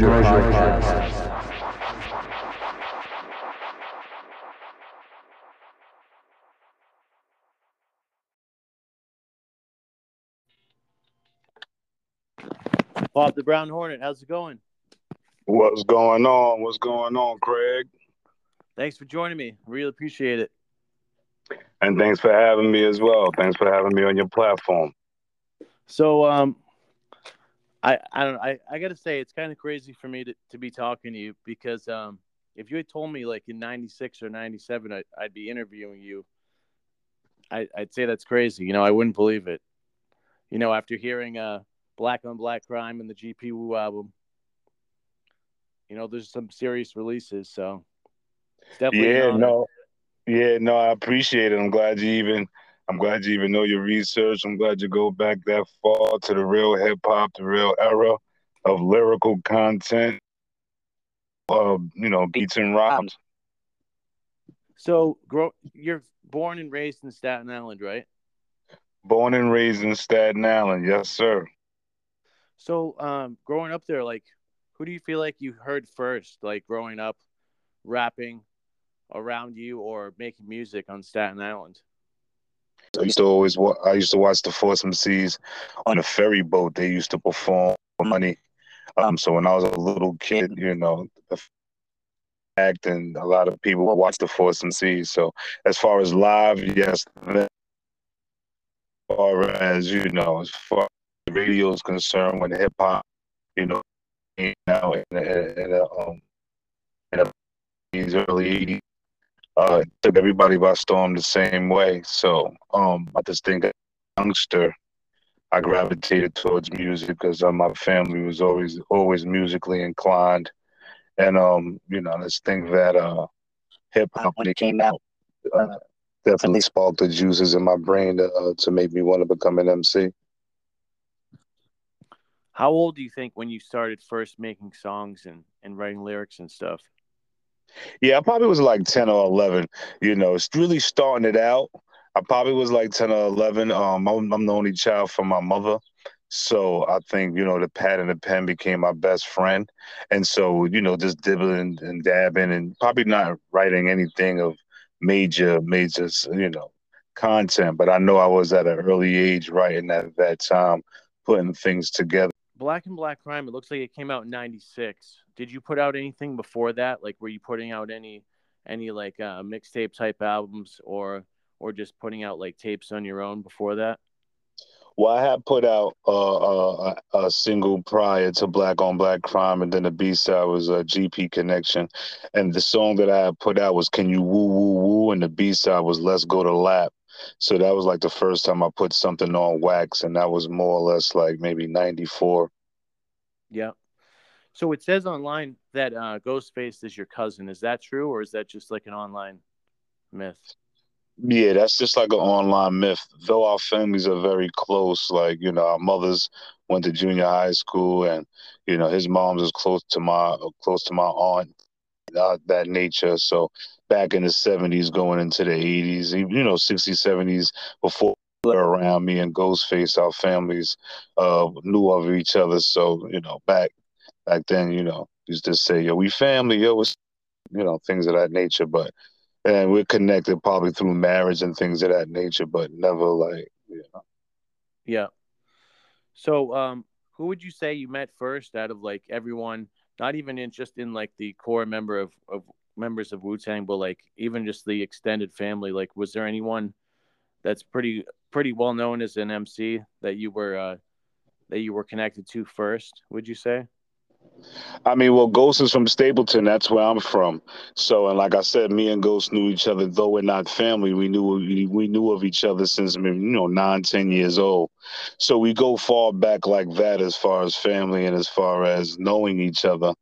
the Craig Mosher Podcast. Pop the Brown Hornet, how's it going? What's going on? What's going on, Craig? Thanks for joining me. Really appreciate it. And thanks for having me as well. Thanks for having me on your platform. So, um, I I don't I, I got to say it's kind of crazy for me to, to be talking to you because um, if you had told me like in '96 or '97 I, I'd be interviewing you, I, I'd say that's crazy. You know, I wouldn't believe it. You know, after hearing uh, Black on Black Crime and the GP Wu album, you know, there's some serious releases. So, definitely Yeah, no, yeah, no, I appreciate it. I'm glad you even, I'm glad you even know your research. I'm glad you go back that far to the real hip hop, the real era of lyrical content, uh, you know, beats and rhymes. So, grow, you're born and raised in Staten Island, right? Born and raised in Staten Island, yes, sir. So, um, growing up there, like, who do you feel like you heard first, like growing up, rapping around you or making music on Staten Island? I used to always, wa- I used to watch the Force on a ferry boat. They used to perform for money. Um, so when I was a little kid, you know, act and a lot of people would watch the Force MDs. So as far as live, yes. As far as you know, as far as radio is concerned, when hip hop, you know, out in the, um in the 80s, early '80s, uh, it took everybody by storm the same way. So um, I just think a youngster, I gravitated towards music because uh, my family was always always musically inclined, and um, you know, I just think that uh, hip hop when it came out uh, definitely sparked the juices in my brain to, uh, to make me want to become an MC. How old do you think when you started first making songs and, and writing lyrics and stuff? Yeah, I probably was like 10 or 11. You know, it's really starting it out. I probably was like 10 or 11. Um, I'm, I'm the only child from my mother. So I think, you know, the pad and the pen became my best friend. And so, you know, just dibbling and dabbing and probably not writing anything of major, major, you know, content. But I know I was at an early age writing at that time, putting things together. Black on Black Crime, it looks like it came out in 96. Did you put out anything before that? Like, were you putting out any, any like uh, mixtape type albums or, or just putting out like tapes on your own before that? Well, I had put out uh, uh, a, a single prior to Black on Black Crime, and then the B side was a GP Connection, and the song that I had put out was "Can You Woo Woo Woo," and the B side was "Let's Go to Lap." So that was like the first time I put something on wax, and that was more or less like maybe '94. Yeah. So it says online that uh, Ghostface is your cousin. Is that true, or is that just like an online myth? Yeah, that's just like an online myth. Though our families are very close, like you know, our mothers went to junior high school, and you know, his mom's is close to my close to my aunt, uh, that nature. So back in the seventies, going into the eighties, you know, sixties, seventies, before around me and Ghostface, our families uh, knew of each other. So you know, back back then, you know, used to say, "Yo, we family, yo," was you know, things of that nature, but and we're connected probably through marriage and things of that nature, but never like you know. Yeah. So, um, who would you say you met first out of like everyone? Not even in just in like the core member of, of members of Wu Tang, but like even just the extended family. Like, was there anyone that's pretty pretty well known as an MC that you were uh, that you were connected to first? Would you say? I mean, well, Ghost is from Stapleton. That's where I'm from. So, and like I said, me and Ghost knew each other, though we're not family. We knew we, knew of each other since you know nine, ten years old. So we go far back like that as far as family and as far as knowing each other.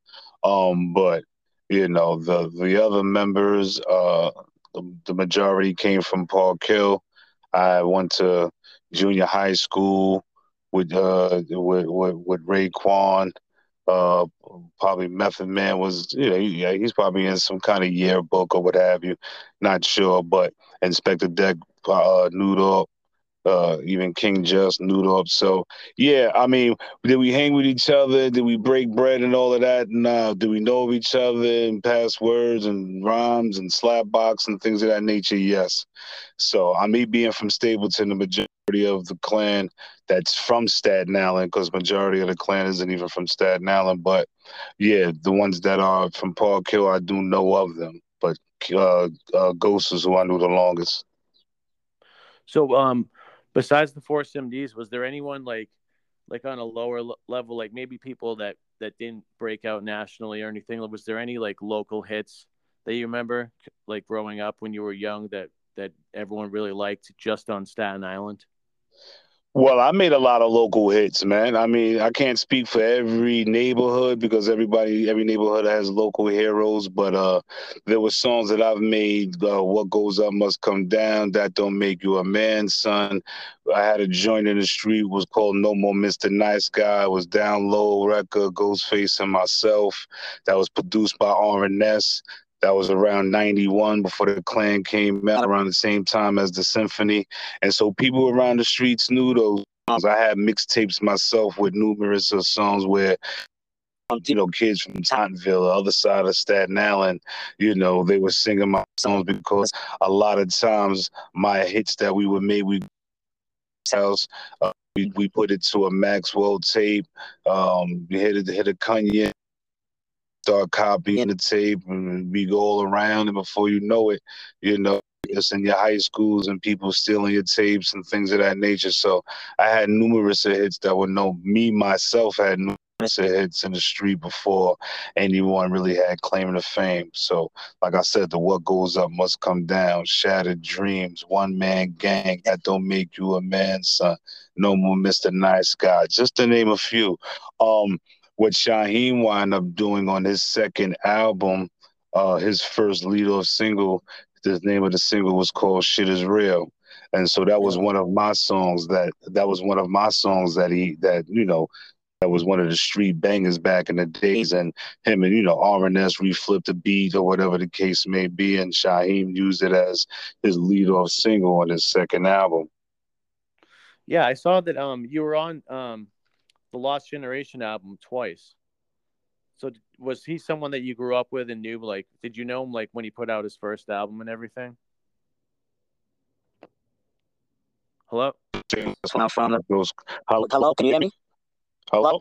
Um, but you know, the the other members, uh, the, the majority came from Park Hill. I went to junior high school with uh with with, with Raekwon. Uh, probably Method Man was, you know, yeah, he's probably in some kind of yearbook or what have you. Not sure, but Inspectah Deck, uh, Dog, uh, even King Just, Noodle. So yeah, I mean, did we hang with each other? Did we break bread and all of that? No. Do we know of each other and pass words and rhymes and slapbox and things of that nature? Yes. So I me being from Stapleton, the majority of the clan that's from Staten Island, because majority of the clan isn't even from Staten Island. But yeah, the ones that are from Park Hill, I do know of them. But uh, uh, Ghost is who I knew the longest. So, um, besides the Force MDs, was there anyone like like on a lower l- level, like maybe people that that didn't break out nationally or anything? Was there any like local hits that you remember, like growing up when you were young, that that everyone really liked just on Staten Island? Well, I made a lot of local hits, man. I mean, I can't speak for every neighborhood because everybody, every neighborhood has local heroes. But uh, there were songs that I've made. Uh, what goes up must come down. That don't make you a man, son. I had a joint in the street was called No More Mr. Nice Guy. It was down low record, Ghostface and myself. That was produced by R&S. That was around 91 before the Clan came out around the same time as the symphony. And so people around the streets knew those songs. I had mixtapes myself with numerous of songs where you know, kids from Tottenville, the other side of Staten Island, you know, they were singing my songs because a lot of times my hits that we would make, we house, uh, we, we put it to a Maxell tape, um, we hit it, hit a Kanye start copying the tape and we go all around and before you know it, you know, it's in your high schools and people stealing your tapes and things of that nature. So I had numerous hits that were no me myself had numerous hits in the street before anyone really had claim to fame. So like I said, the what goes up must come down. Shattered dreams, one man gang, that don't make you a man, son. No more Mr. Nice Guy. Just to name a few. Um what Shyheim wound up doing on his second album, uh, his first lead off single, the name of the single was called Shit Is Real. And so that was one of my songs that that was one of my songs that he that, you know, that was one of the street bangers back in the days. And him and, you know, R&S reflipped the beat or whatever the case may be. And Shyheim used it as his lead off single on his second album. Yeah, I saw that um you were on um the Lost Generation album twice. So was he someone that you grew up with and knew? Like, did you know him like when he put out his first album and everything? Hello. Hello, hello, can you hear me? Hello.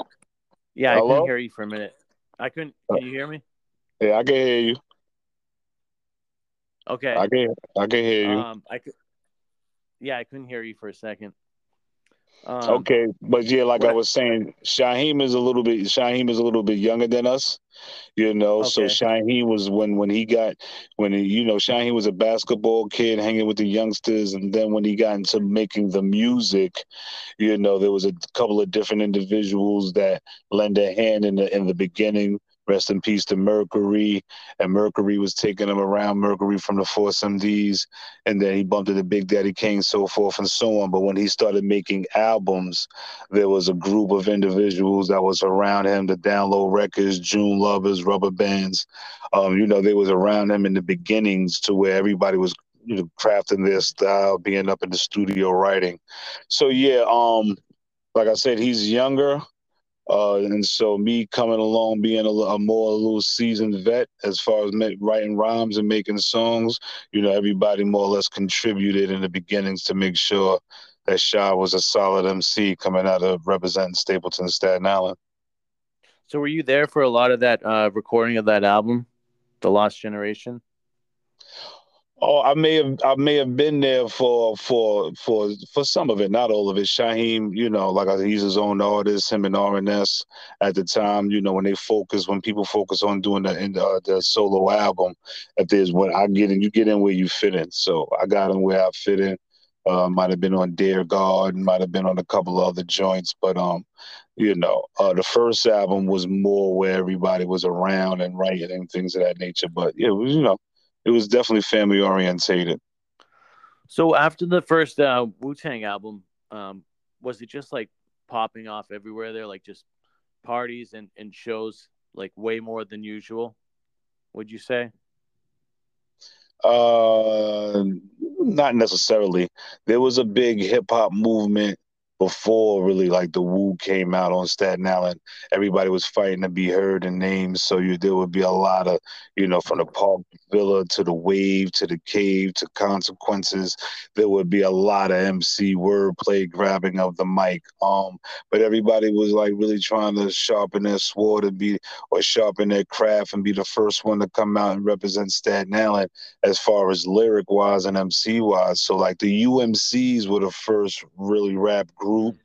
Yeah, I Hello? couldn't hear you for a minute. I couldn't. Can you hear me? Yeah, I can hear you. Okay. I can I can hear you. Um, I could. Yeah, I couldn't hear you for a second. Um, okay, but yeah, like I was saying, Shyheim is a little bit Shyheim is a little bit younger than us, you know. So Shyheim was when when he got when he, you know Shyheim was a basketball kid hanging with the youngsters, and then when he got into making the music, you know, there was a couple of different individuals that lend a hand in the in the beginning. Rest in peace to Mercury, and Mercury was taking him around. Mercury from the Force MDs, and then he bumped into Big Daddy Kane, so forth and so on. But when he started making albums, there was a group of individuals that was around him, the Download Records, June Lovers, Rubber Bands. Um, you know, they was around him in the beginnings to where everybody was you know crafting their style, being up in the studio writing. So yeah, um, like I said, he's younger. Uh, and so me coming along, being a, a more a little seasoned vet as far as writing rhymes and making songs, you know, everybody more or less contributed in the beginnings to make sure that Shaw was a solid MC coming out of representing Stapleton, Staten Island. So were you there for a lot of that uh, recording of that album, The Lost Generation? Oh, I may have I may have been there for for for for some of it, not all of it. Shyheim, you know, like I he's his own artist. Him and R&S at the time, you know, when they focus, when people focus on doing the in- uh, the solo album, if there's when I get in, you get in where you fit in. So I got in where I fit in. Uh, might have been on Dare God, might have been on a couple of other joints, but um, you know, uh, the first album was more where everybody was around and writing and things of that nature. But it was, you know, it was definitely family orientated. So after the first uh, Wu Tang album, um, was it just like popping off everywhere there, like just parties and, and shows, like way more than usual? Would you say? Uh, not necessarily. There was a big hip hop movement before really like the Wu came out on Staten Island, everybody was fighting to be heard and named. So you, there would be a lot of, you know, from the Park Villa to the Wave to the Cave to Consequences. There would be a lot of MC wordplay grabbing of the mic. Um, but everybody was like really trying to sharpen their sword and be or sharpen their craft and be the first one to come out and represent Staten Island as far as lyric wise and MC wise. So like the UMCs were the first really rap group group,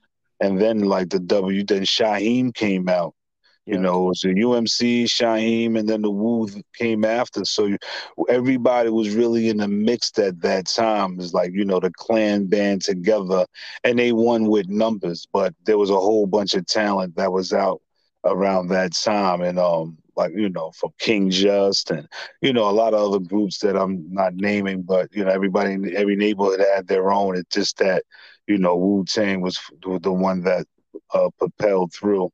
and then like the W, then Shyheim came out. Yeah. You know, it was the UMC, Shyheim, and then the Wu came after. So you, everybody was really in the mix at that time. It's like, you know, the clan band together and they won with numbers, but there was a whole bunch of talent that was out around that time. And um, like, you know, from King Just and, you know, a lot of other groups that I'm not naming, but, you know, everybody in every neighborhood had their own. It's just that you know, Wu Tang was the one that uh, propelled through.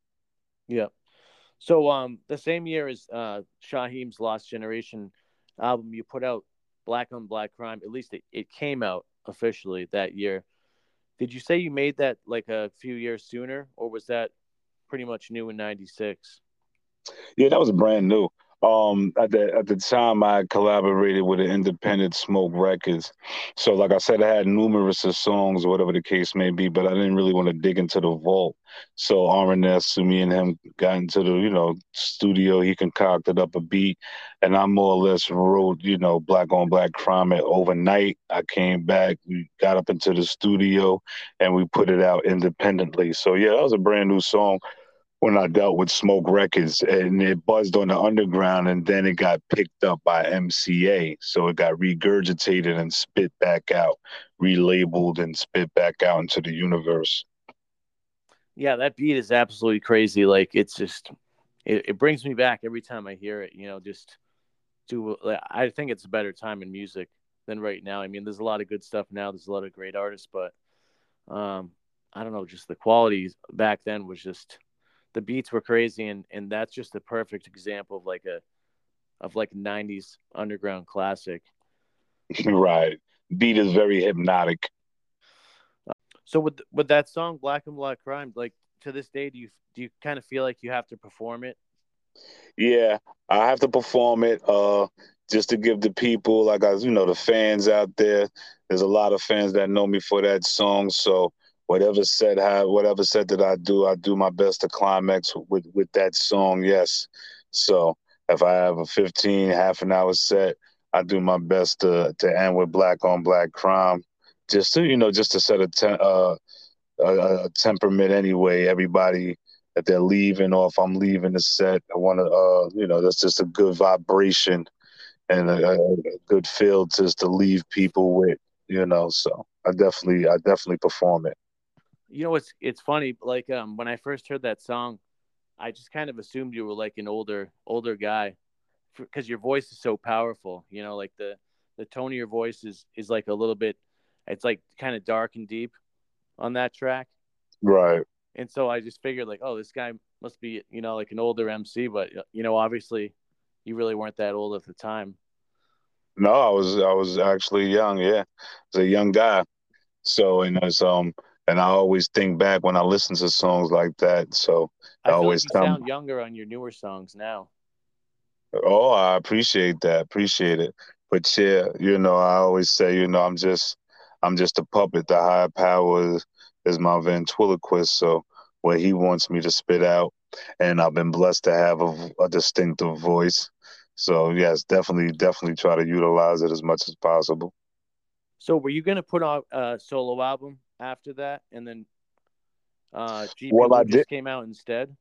Yeah. So um, the same year as uh, Shyheim's Lost Generation album, you put out Black on Black Crime. At least it, it came out officially that year. Did you say you made that like a few years sooner, or was that pretty much new in '96? Yeah, that was brand new. Um, at the at the time, I collaborated with an independent Smoke Records. So, like I said, I had numerous of songs, whatever the case may be, but I didn't really want to dig into the vault. So, RNS, me and him got into the you know studio. He concocted up a beat, and I more or less wrote you know Black on Black Crime it overnight. I came back, we got up into the studio, and we put it out independently. So, yeah, that was a brand new song when I dealt with Smoke Records, and it buzzed on the underground, and then it got picked up by MCA, so it got regurgitated and spit back out, relabeled and spit back out into the universe. Yeah, that beat is absolutely crazy. Like it's just, it, it brings me back every time I hear it. You know, just do. I think it's a better time in music than right now. I mean, there's a lot of good stuff now. There's a lot of great artists, but um, I don't know, just the quality back then was just the beats were crazy and and that's just a perfect example of like a of like 90s underground classic. Right. Beat is very hypnotic. So with with that song black and black crime like to this day do you do you kind of feel like you have to perform it? Yeah i have to perform it uh just to give the people like I, you know the fans out there. There's a lot of fans that know me for that song so whatever set whatever set that I do, I do my best to climax with with that song. Yes, so if I have a 15 half an hour set, I do my best to to end with black on black crime, just to you know just to set a te- uh, a, a temperament anyway. Everybody that they're leaving or if I'm leaving the set, I want to uh you know that's just a good vibration and a, a good feel just to leave people with you know. So I definitely I definitely perform it you know it's it's funny like um when i first heard that song i just kind of assumed you were like an older older guy because your voice is so powerful you know like the the tone of your voice is is like a little bit it's like kind of dark and deep on that track. Right. And so i just figured like oh this guy must be you know like an older mc but you know obviously you really weren't that old at the time. No i was i was actually young yeah. I was a young guy. So and it's um and I always think back when I listen to songs like that. So I, I always like you sound younger on your newer songs now. Oh, I appreciate that. Appreciate it. But yeah, you know, I always say, you know, I'm just, I'm just a puppet. The higher power is, is my ventriloquist. So what he wants me to spit out, and I've been blessed to have a, a distinctive voice. So yes, definitely, definitely try to utilize it as much as possible. So were you going to put out a solo album after that, and then uh, GP well, I did. came out instead.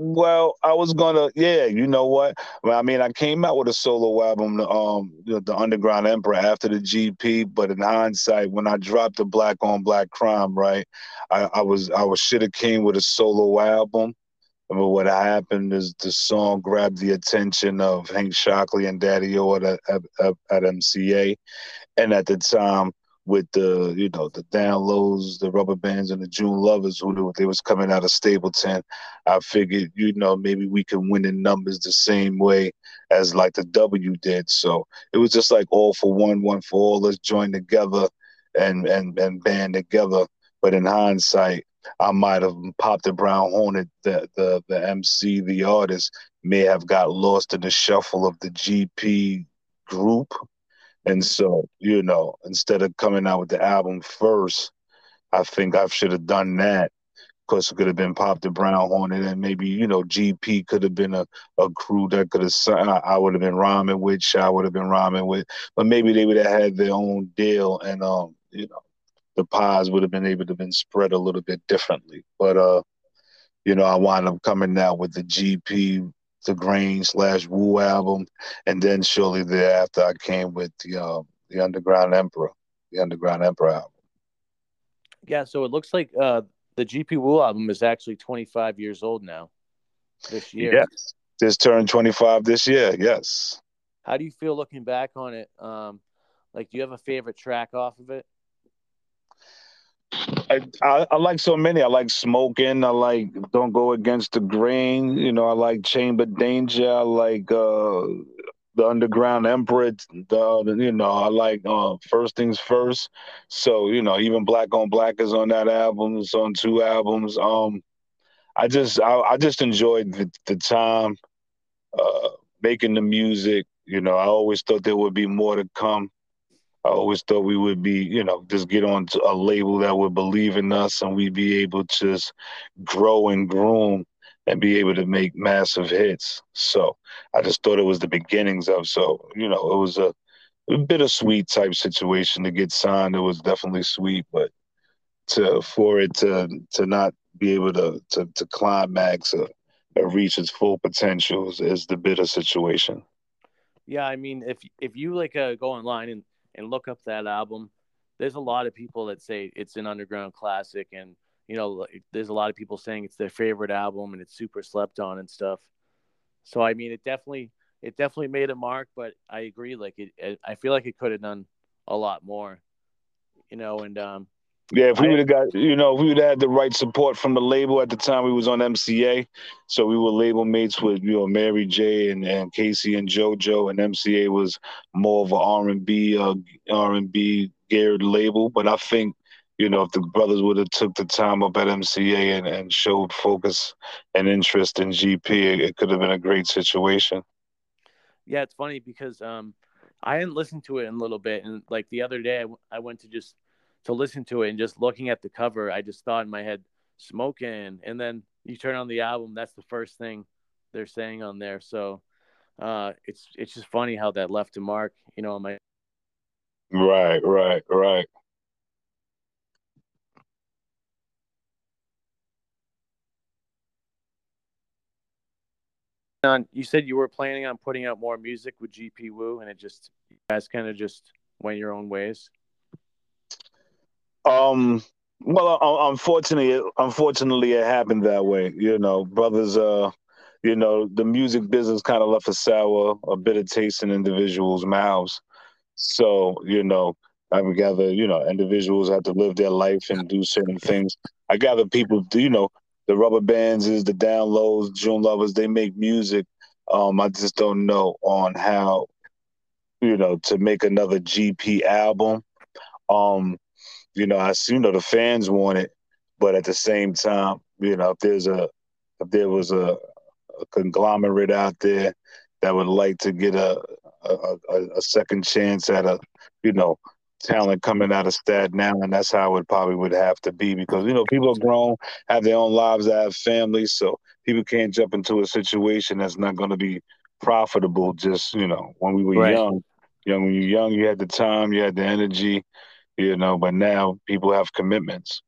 Well, I was gonna, yeah, you know what? I mean, I came out with a solo album, um, the, Underground Emperor after the GP. But in hindsight, when I dropped the Black on Black Crime, right, I, I was I was should have came with a solo album. But what happened is the song grabbed the attention of Hank Shocklee and Daddy O at, at, at, at MCA, and at the time, with the you know the down lows, the rubber bands, and the June lovers who they was coming out of Stapleton. I figured you know maybe we can win in numbers the same way as like the W did. So it was just like all for one, one for all. Let's join together and and and band together. But in hindsight, I might have popped the Brown Hornet. The the the MC, the artist, may have got lost in the shuffle of the GP group and so, you know, instead of coming out with the album first, I think I should have done that. Because it could have been Pop the Brown Hornet, and maybe you know GP could have been a, a crew that could have I would have been rhyming with, I would have been rhyming with, but maybe they would have had their own deal, and um, you know, the pies would have been able to been spread a little bit differently. But uh, you know, I wound up coming out with the GP the Grain slash Wu album, and then shortly thereafter I came with the uh, the Underground Emperor, the Underground Emperor album. Yeah, so it looks like uh, the GP Wu album is actually 25 years old now. This year, yes, just turned 25 this year. Yes. How do you feel looking back on it? Um, like, do you have a favorite track off of it? I, I, I, like so many. I like smoking. I like don't go against the grain. You know, I like chamber danger. I like uh, the underground emperor. The, you know, I like uh, first things first. So you know, even black on black is on that album. It's on two albums. Um, I just I, I just enjoyed the, the time uh, making the music. You know, I always thought there would be more to come. I always thought we would be, you know, just get on a label that would believe in us and we'd be able to just grow and groom and be able to make massive hits. So I just thought it was the beginnings of, so, you know, it was a, a bittersweet type situation to get signed. It was definitely sweet, but to, for it to, to not be able to, to, to climax or, or reach its full potential is, is the bitter situation. Yeah. I mean, if, if you like uh, go online and, and look up that album, there's a lot of people that say it's an underground classic, and you know, there's a lot of people saying it's their favorite album and it's super slept on and stuff. So I mean, it definitely it definitely made a mark, but I agree. Like it, it I feel like it could have done a lot more, you know. And um, yeah, if we would have got, you know, if we would have had the right support from the label at the time we was on MCA, so we were label mates with you know Mary J and, and K-Ci and JoJo, and MCA was more of an R and B, uh, R and B geared label. But I think, you know, if the brothers would have took the time up at MCA and, and showed focus and interest in GP, it, it could have been a great situation. Yeah, it's funny because um, I hadn't listened to it in a little bit, and like the other day, I, I went to just to listen to it and just looking at the cover, I just thought in my head, smoking. And then you turn on the album, that's the first thing they're saying on there. So uh, it's it's just funny how that left a mark, you know, on my Right, right, right. On, you said you were planning on putting out more music with GP Wu, and it just you guys kind of just went your own ways. Um, well, unfortunately, unfortunately, it happened that way. You know, brothers. Uh, you know, the music business kind of left a sour, a bitter taste in individuals' mouths. So, you know, I gather, you know, individuals have to live their life and do certain things. I gather people, you know, the rubber bands is the down lows, June lovers, they make music. Um, I just don't know on how, you know, to make another GP album. Um, you know, I you know the fans want it, but at the same time, you know, if there's a if there was a, a conglomerate out there that would like to get a, a a, second chance at a you know talent coming out of Staten Island, that's how it probably would have to be because you know people are grown, have their own lives, have families, so people can't jump into a situation that's not going to be profitable. Just you know, when we were right. young, young when you're young, you had the time, you had the energy, you know, but now people have commitments.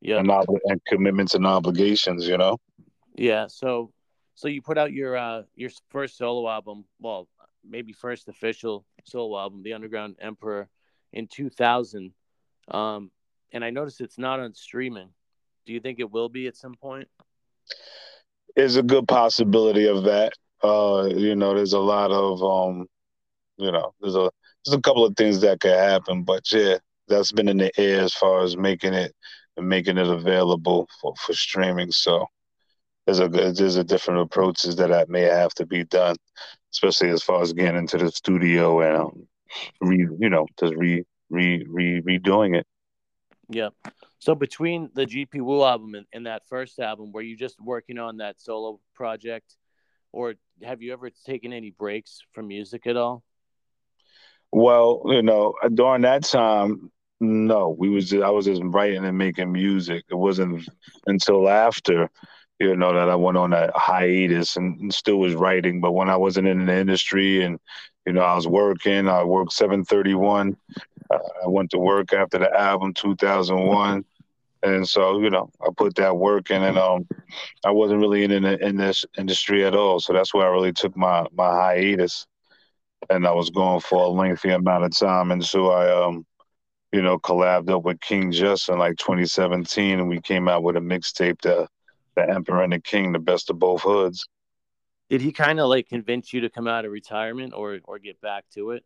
Yeah. And, ob- and commitments and obligations, you know? Yeah. So, so you put out your, uh, your first solo album, well, maybe first official solo album, The Underground Emperor in 2000. Um, and I noticed it's not on streaming. Do you think it will be at some point? There's a good possibility of that. Uh, you know, there's a lot of, um, you know, there's a, there's a couple of things that could happen, but yeah, that's been in the air as far as making it and making it available for, for streaming. So there's a there's a different approaches that, that may have to be done, especially as far as getting into the studio and um, re you know just re re re redoing it. Yeah. So between the GP Wu album and, and that first album, were you just working on that solo project, or have you ever taken any breaks from music at all? Well, you know, during that time, no, we was just, I was just writing and making music. It wasn't until after, you know, that I went on a hiatus and, and still was writing. But when I wasn't in the industry and, you know, I was working, I worked 731. Uh, I went to work after the album 2001. And so, you know, I put that work in and um I wasn't really in, in in this industry at all. So that's where I really took my my hiatus and I was going for a lengthy amount of time. And so I, um, you know, collabed up with King Just in like 2017, and we came out with a mixtape, the the Emperor and the King, the best of both hoods. Did he kind of like convince you to come out of retirement or or get back to it?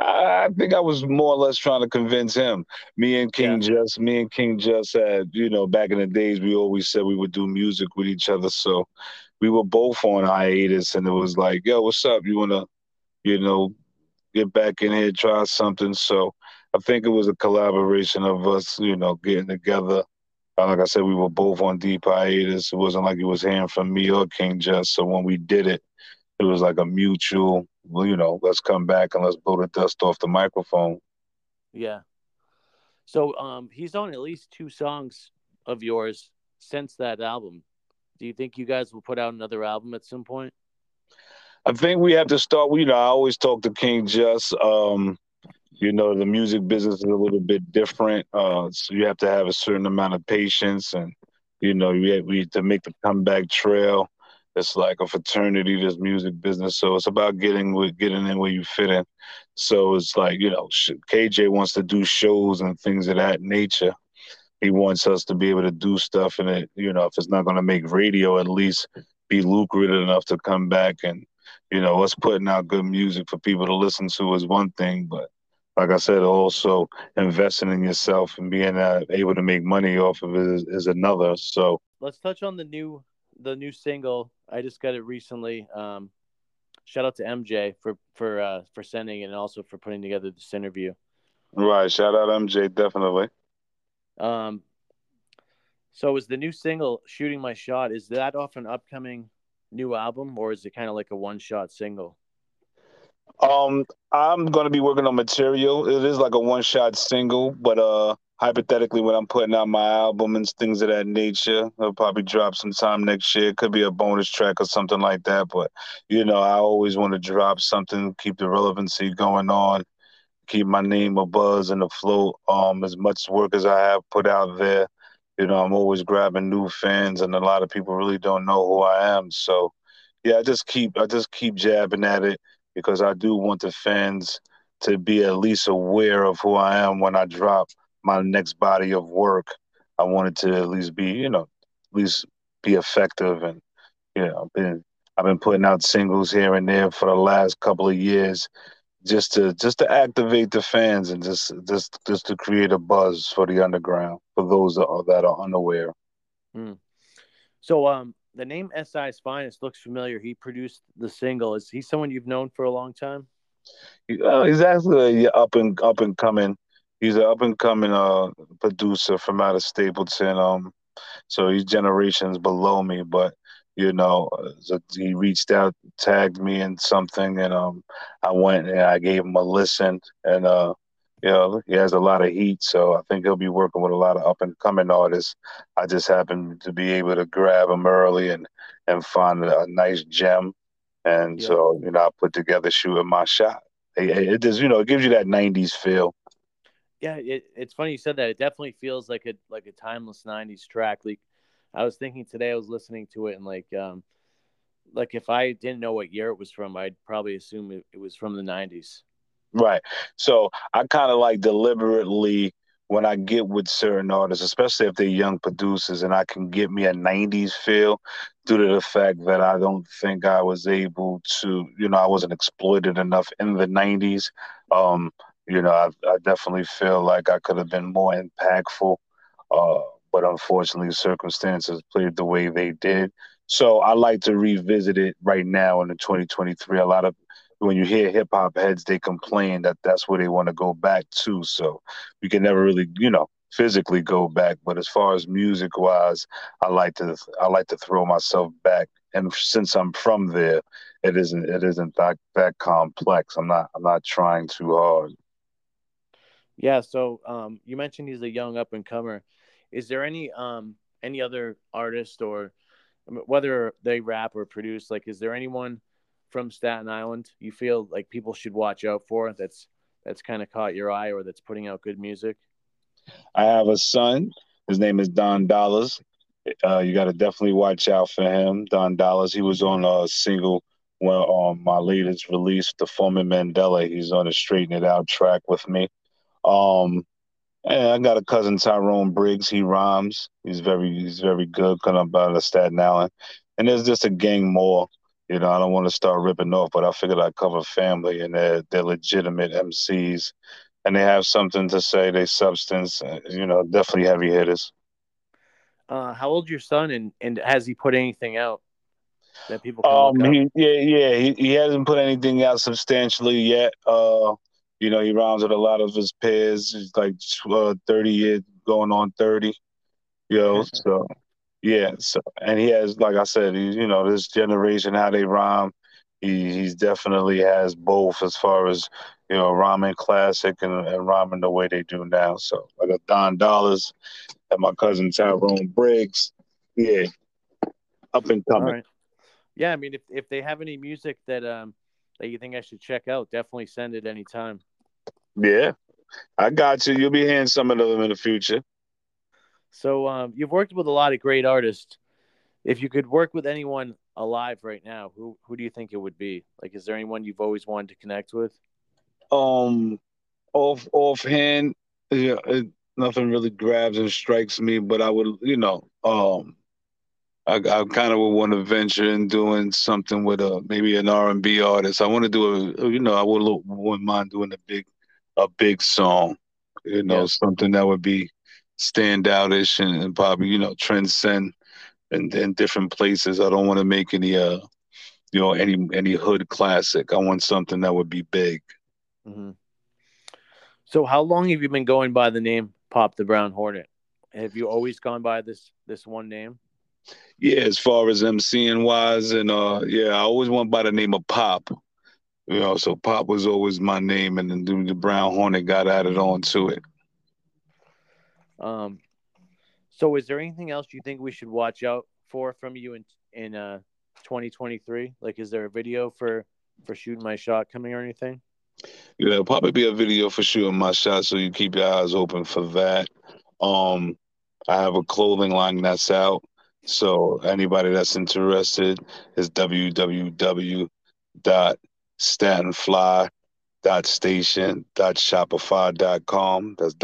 I think I was more or less trying to convince him. Me and King yeah. Just, me and King Just had, you know, back in the days, we always said we would do music with each other. So we were both on hiatus, and it was like, yo, what's up? You wanna you know, get back in here, try something. So I think it was a collaboration of us, you know, getting together. Uh, like I said, we were both on deep hiatus. It wasn't like it was hearing from me or King Just. So when we did it, it was like a mutual, well, you know, let's come back and let's blow the dust off the microphone. Yeah. So um, he's on at least two songs of yours since that album. Do you think you guys will put out another album at some point? I think we have to start. You know, I always talk to King Just. Um, you know, the music business is a little bit different. Uh, so you have to have a certain amount of patience, and you know, we we to make the comeback trail. It's like a fraternity, this music business. So it's about getting with getting in where you fit in. So it's like you know, KJ wants to do shows and things of that nature. He wants us to be able to do stuff, and it, you know, if it's not going to make radio, at least be lucrative enough to come back and you know, us putting out good music for people to listen to is one thing, but like I said, also investing in yourself and being uh, able to make money off of it is, is, another. So let's touch on the new the new single. I just got it recently. Um, shout out to MJ for for uh, for sending it and also for putting together this interview. Right, shout out MJ definitely. Um, so is the new single "Shooting My Shot"? Is that off an upcoming new album, or is it kind of like a one shot single? Um, I'm gonna be working on material. It is like a one shot single, but uh, hypothetically, when I'm putting out my album and things of that nature, I'll probably drop sometime next year. It could be a bonus track or something like that. But you know, I always want to drop something, keep the relevancy going on, keep my name a buzz and afloat. Um, as much work as I have put out there, you know, I'm always grabbing new fans, and a lot of people really don't know who I am. So, yeah, I just keep I just keep jabbing at it because I do want the fans to be at least aware of who I am when I drop my next body of work. I wanted to at least be, you know, at least be effective, and you know, I've been I've been putting out singles here and there for the last couple of years, just to just to activate the fans and just just just to create a buzz for the underground for those that are, that are unaware. Hmm. So um the name SI's Finest looks familiar. He produced the single. Is he someone you've known for a long time? Uh, he's actually up and up and coming. He's an up and coming uh producer from out of Stapleton. Um, so he's generations below me, but you know, so he reached out, tagged me in something, and um, I went and I gave him a listen, and uh, you know, he has a lot of heat, so I think he'll be working with a lot of up and coming artists. I just happened to be able to grab him early and and find a, nice gem, and so you know, I put together shooting my shot. It, it does, you know, it gives you that '90s feel. Yeah, it, it's funny you said that. It definitely feels like a like a timeless '90s track. Like I was thinking today, I was listening to it and like, um, like if I didn't know what year it was from, I'd probably assume it, it was from the '90s. Right. So I kind of like deliberately when I get with certain artists, especially if they're young producers, and I can get me a '90s feel due to the fact that I don't think I was able to, you know, I wasn't exploited enough in the '90s. Um, You know, I, I definitely feel like I could have been more impactful, uh, but unfortunately, circumstances played the way they did. So I like to revisit it right now in the 2023. A lot of when you hear hip hop heads, they complain that that's where they want to go back to. So we can never really, you know, physically go back. But as far as music wise, I like to I like to throw myself back. And since I'm from there, it isn't it isn't that that complex. I'm not I'm not trying too hard. Yeah. So um, you mentioned he's a young up and comer. Is there any um any other artist or whether they rap or produce like is there anyone from Staten Island you feel like people should watch out for that's that's kind of caught your eye or that's putting out good music? I have a son. His name is Don Dollars. Uh, you got to definitely watch out for him, Don Dollars. He was on a single well on my latest release, The Foreman Mandela. He's on a Straighten It Out track with me. Um, and I got a cousin Tyrone Briggs. He rhymes. He's very he's very good. Coming up out of Staten Island, and there's just a gang more. You know, I don't want to start ripping off, but I figured I'd cover family, and they're they're legitimate MCs, and they have something to say. They substance, uh, you know, definitely heavy hitters. Uh, how old your son, and and has he put anything out that people? um, he, yeah, yeah, he, he hasn't put anything out substantially yet. Uh, you know, he rhymes with a lot of his peers. He's like uh, 30 years going on 30. You know, so yeah. So and he has, like I said, he, you know, this generation how they rhyme. He he's definitely has both as far as you know, rhyming classic and, and rhyming the way they do now. So like a Don Dollars and my cousin Tyrone Briggs, yeah, up and coming. Yeah, I mean, if if they have any music that um that you think I should check out, definitely send it anytime. Yeah, I got you. You'll be hearing some of them in the future. So um, you've worked with a lot of great artists. If you could work with anyone alive right now, who who do you think it would be? Like, is there anyone you've always wanted to connect with? Um, off offhand, yeah, it, nothing really grabs and strikes me. But I would, you know, um, I, I kind of would want to venture in doing something with a maybe an R and B artist. I want to do a, you know, I would wouldn't mind doing a big a big song, you know, yeah. something that would be standoutish and, and probably you know transcend in, in different places. I don't want to make any uh you know any any hood classic. I want something that would be big. Mm-hmm. So, how long have you been going by the name Pop the Brown Hornet? Have you always gone by this this one name? Yeah, as far as MCing wise, and uh, yeah, I always went by the name of Pop. You know, so Pop was always my name, and then the Brown Hornet got added on to it. Um, so is there anything else you think we should watch out for from you in in uh 2023? Like, is there a video for for shooting my shot coming or anything? Yeah, it'll probably be a video for shooting my shot, so you keep your eyes open for that. Um, I have a clothing line that's out, so anybody that's interested is www dot statenfly.station.shopify.com. That's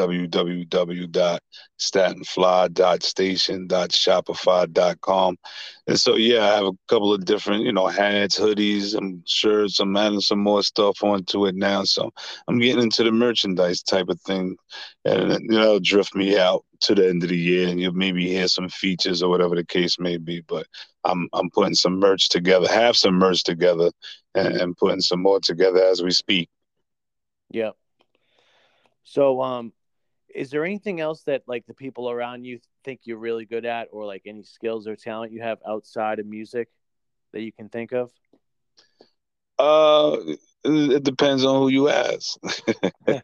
www.statenfly.station.shopify.com. And so, yeah, I have a couple of different, you know, hats, hoodies, and shirts. I'm adding some more stuff onto it now. So I'm getting into the merchandise type of thing. And, you know, drift me out to the end of the year and you'll maybe hear some features or whatever the case may be. But I'm I'm putting some merch together, have some merch together, and, and putting some more together as we speak. Yeah. So, um, is there anything else that like the people around you think you're really good at, or like any skills or talent you have outside of music that you can think of? Uh, it depends on who you ask.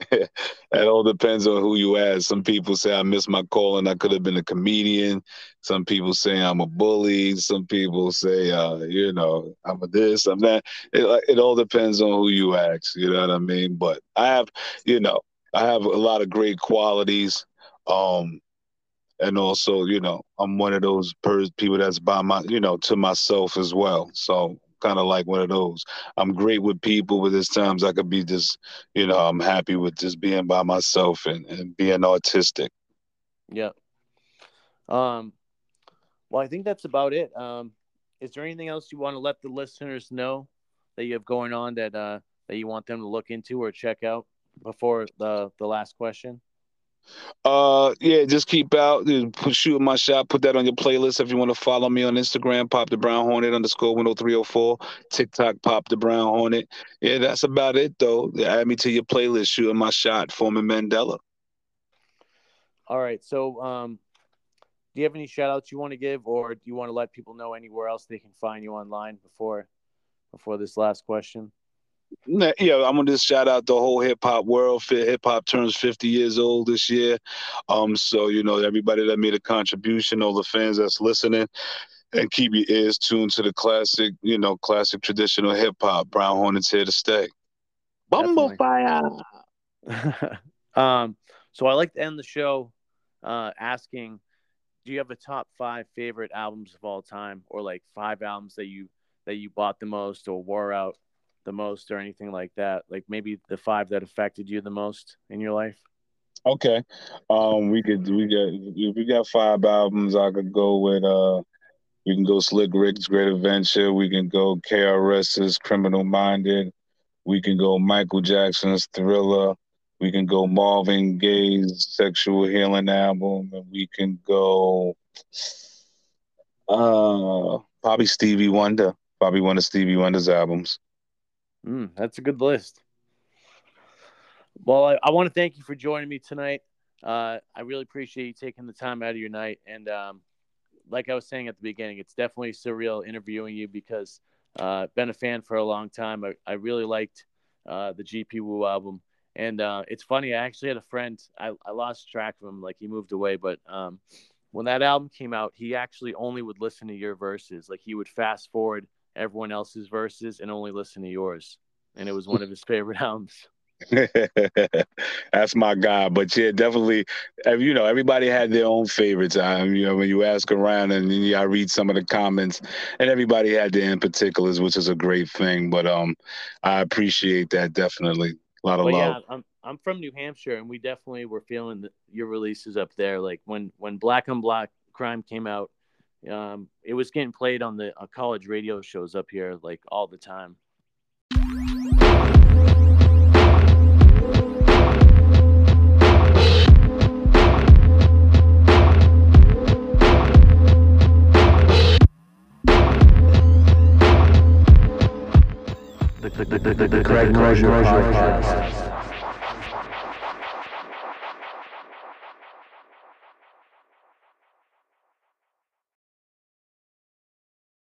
it all depends on who you ask. Some people say I missed my calling I could have been a comedian. Some people say I'm a bully. Some people say, uh, you know, I'm a this, I'm that. It, it all depends on who you ask. You know what I mean? But I have, you know, I have a lot of great qualities. Um, and also, you know, I'm one of those people that's by my, you know, to myself as well. So kind of like one of those. I'm great with people, but there's times I could be just, you know, I'm happy with just being by myself and, and being artistic. Yeah. Um, well, I think that's about it. Um, is there anything else you want to let the listeners know that you have going on that uh, that you want them to look into or check out before the the last question? Uh, yeah, just keep out, put, shoot my shot. Put that on your playlist if you want to follow me on Instagram. Pop the Brown Hornet underscore one hundred oh three hundred oh four. TikTok, Pop the Brown Hornet. Yeah, that's about it though. Add me to your playlist. Shooting my shot. Foreman Mandela. All right. So, um, do you have any shout outs you want to give, or do you want to let people know anywhere else they can find you online before before this last question? Yeah, I'm gonna just shout out the whole hip hop world. Hip hop turns 50 years old this year. Um, so you know everybody that made a contribution, all the fans that's listening, and keep your ears tuned to the classic, you know, classic traditional hip hop. Brown Hornets here to stay. Bumble fire. um, so I like to end the show uh, asking, do you have a top five favorite albums of all time, or like five albums that you that you bought the most or wore out the most or anything like that? Like maybe the five that affected you the most in your life? Okay. Um we could we got we got five albums, I could go with uh we can go Slick Rick's Great Adventure, we can go KRS's Criminal Minded, we can go Michael Jackson's Thriller, we can go Marvin Gaye's Sexual Healing album, and we can go uh probably Stevie Wonder. Probably one of Stevie Wonder's albums. Mm, that's a good list. Well, I, I want to thank you for joining me tonight. Uh, I really appreciate you taking the time out of your night. And um, like I was saying at the beginning, it's definitely surreal interviewing you because uh, been a fan for a long time. I, I really liked uh, the GP Wu album. And uh, it's funny, I actually had a friend, I, I lost track of him, like he moved away, but um, when that album came out, he actually only would listen to your verses. Like he would fast forward everyone else's verses and only listen to yours. And it was one of his favorite albums. That's my guy. But yeah, definitely, you know, everybody had their own favorites. Um, you know, when you ask around and yeah, I read some of the comments, and everybody had their in particulars, which is a great thing. But um, I appreciate that definitely. A lot of well, love. Yeah, I'm I'm from New Hampshire, and we definitely were feeling your releases up there. Like when when Black on Black Crime came out, um, it was getting played on the uh, college radio shows up here like all the time. The, the, the, the, the Craig Podcast.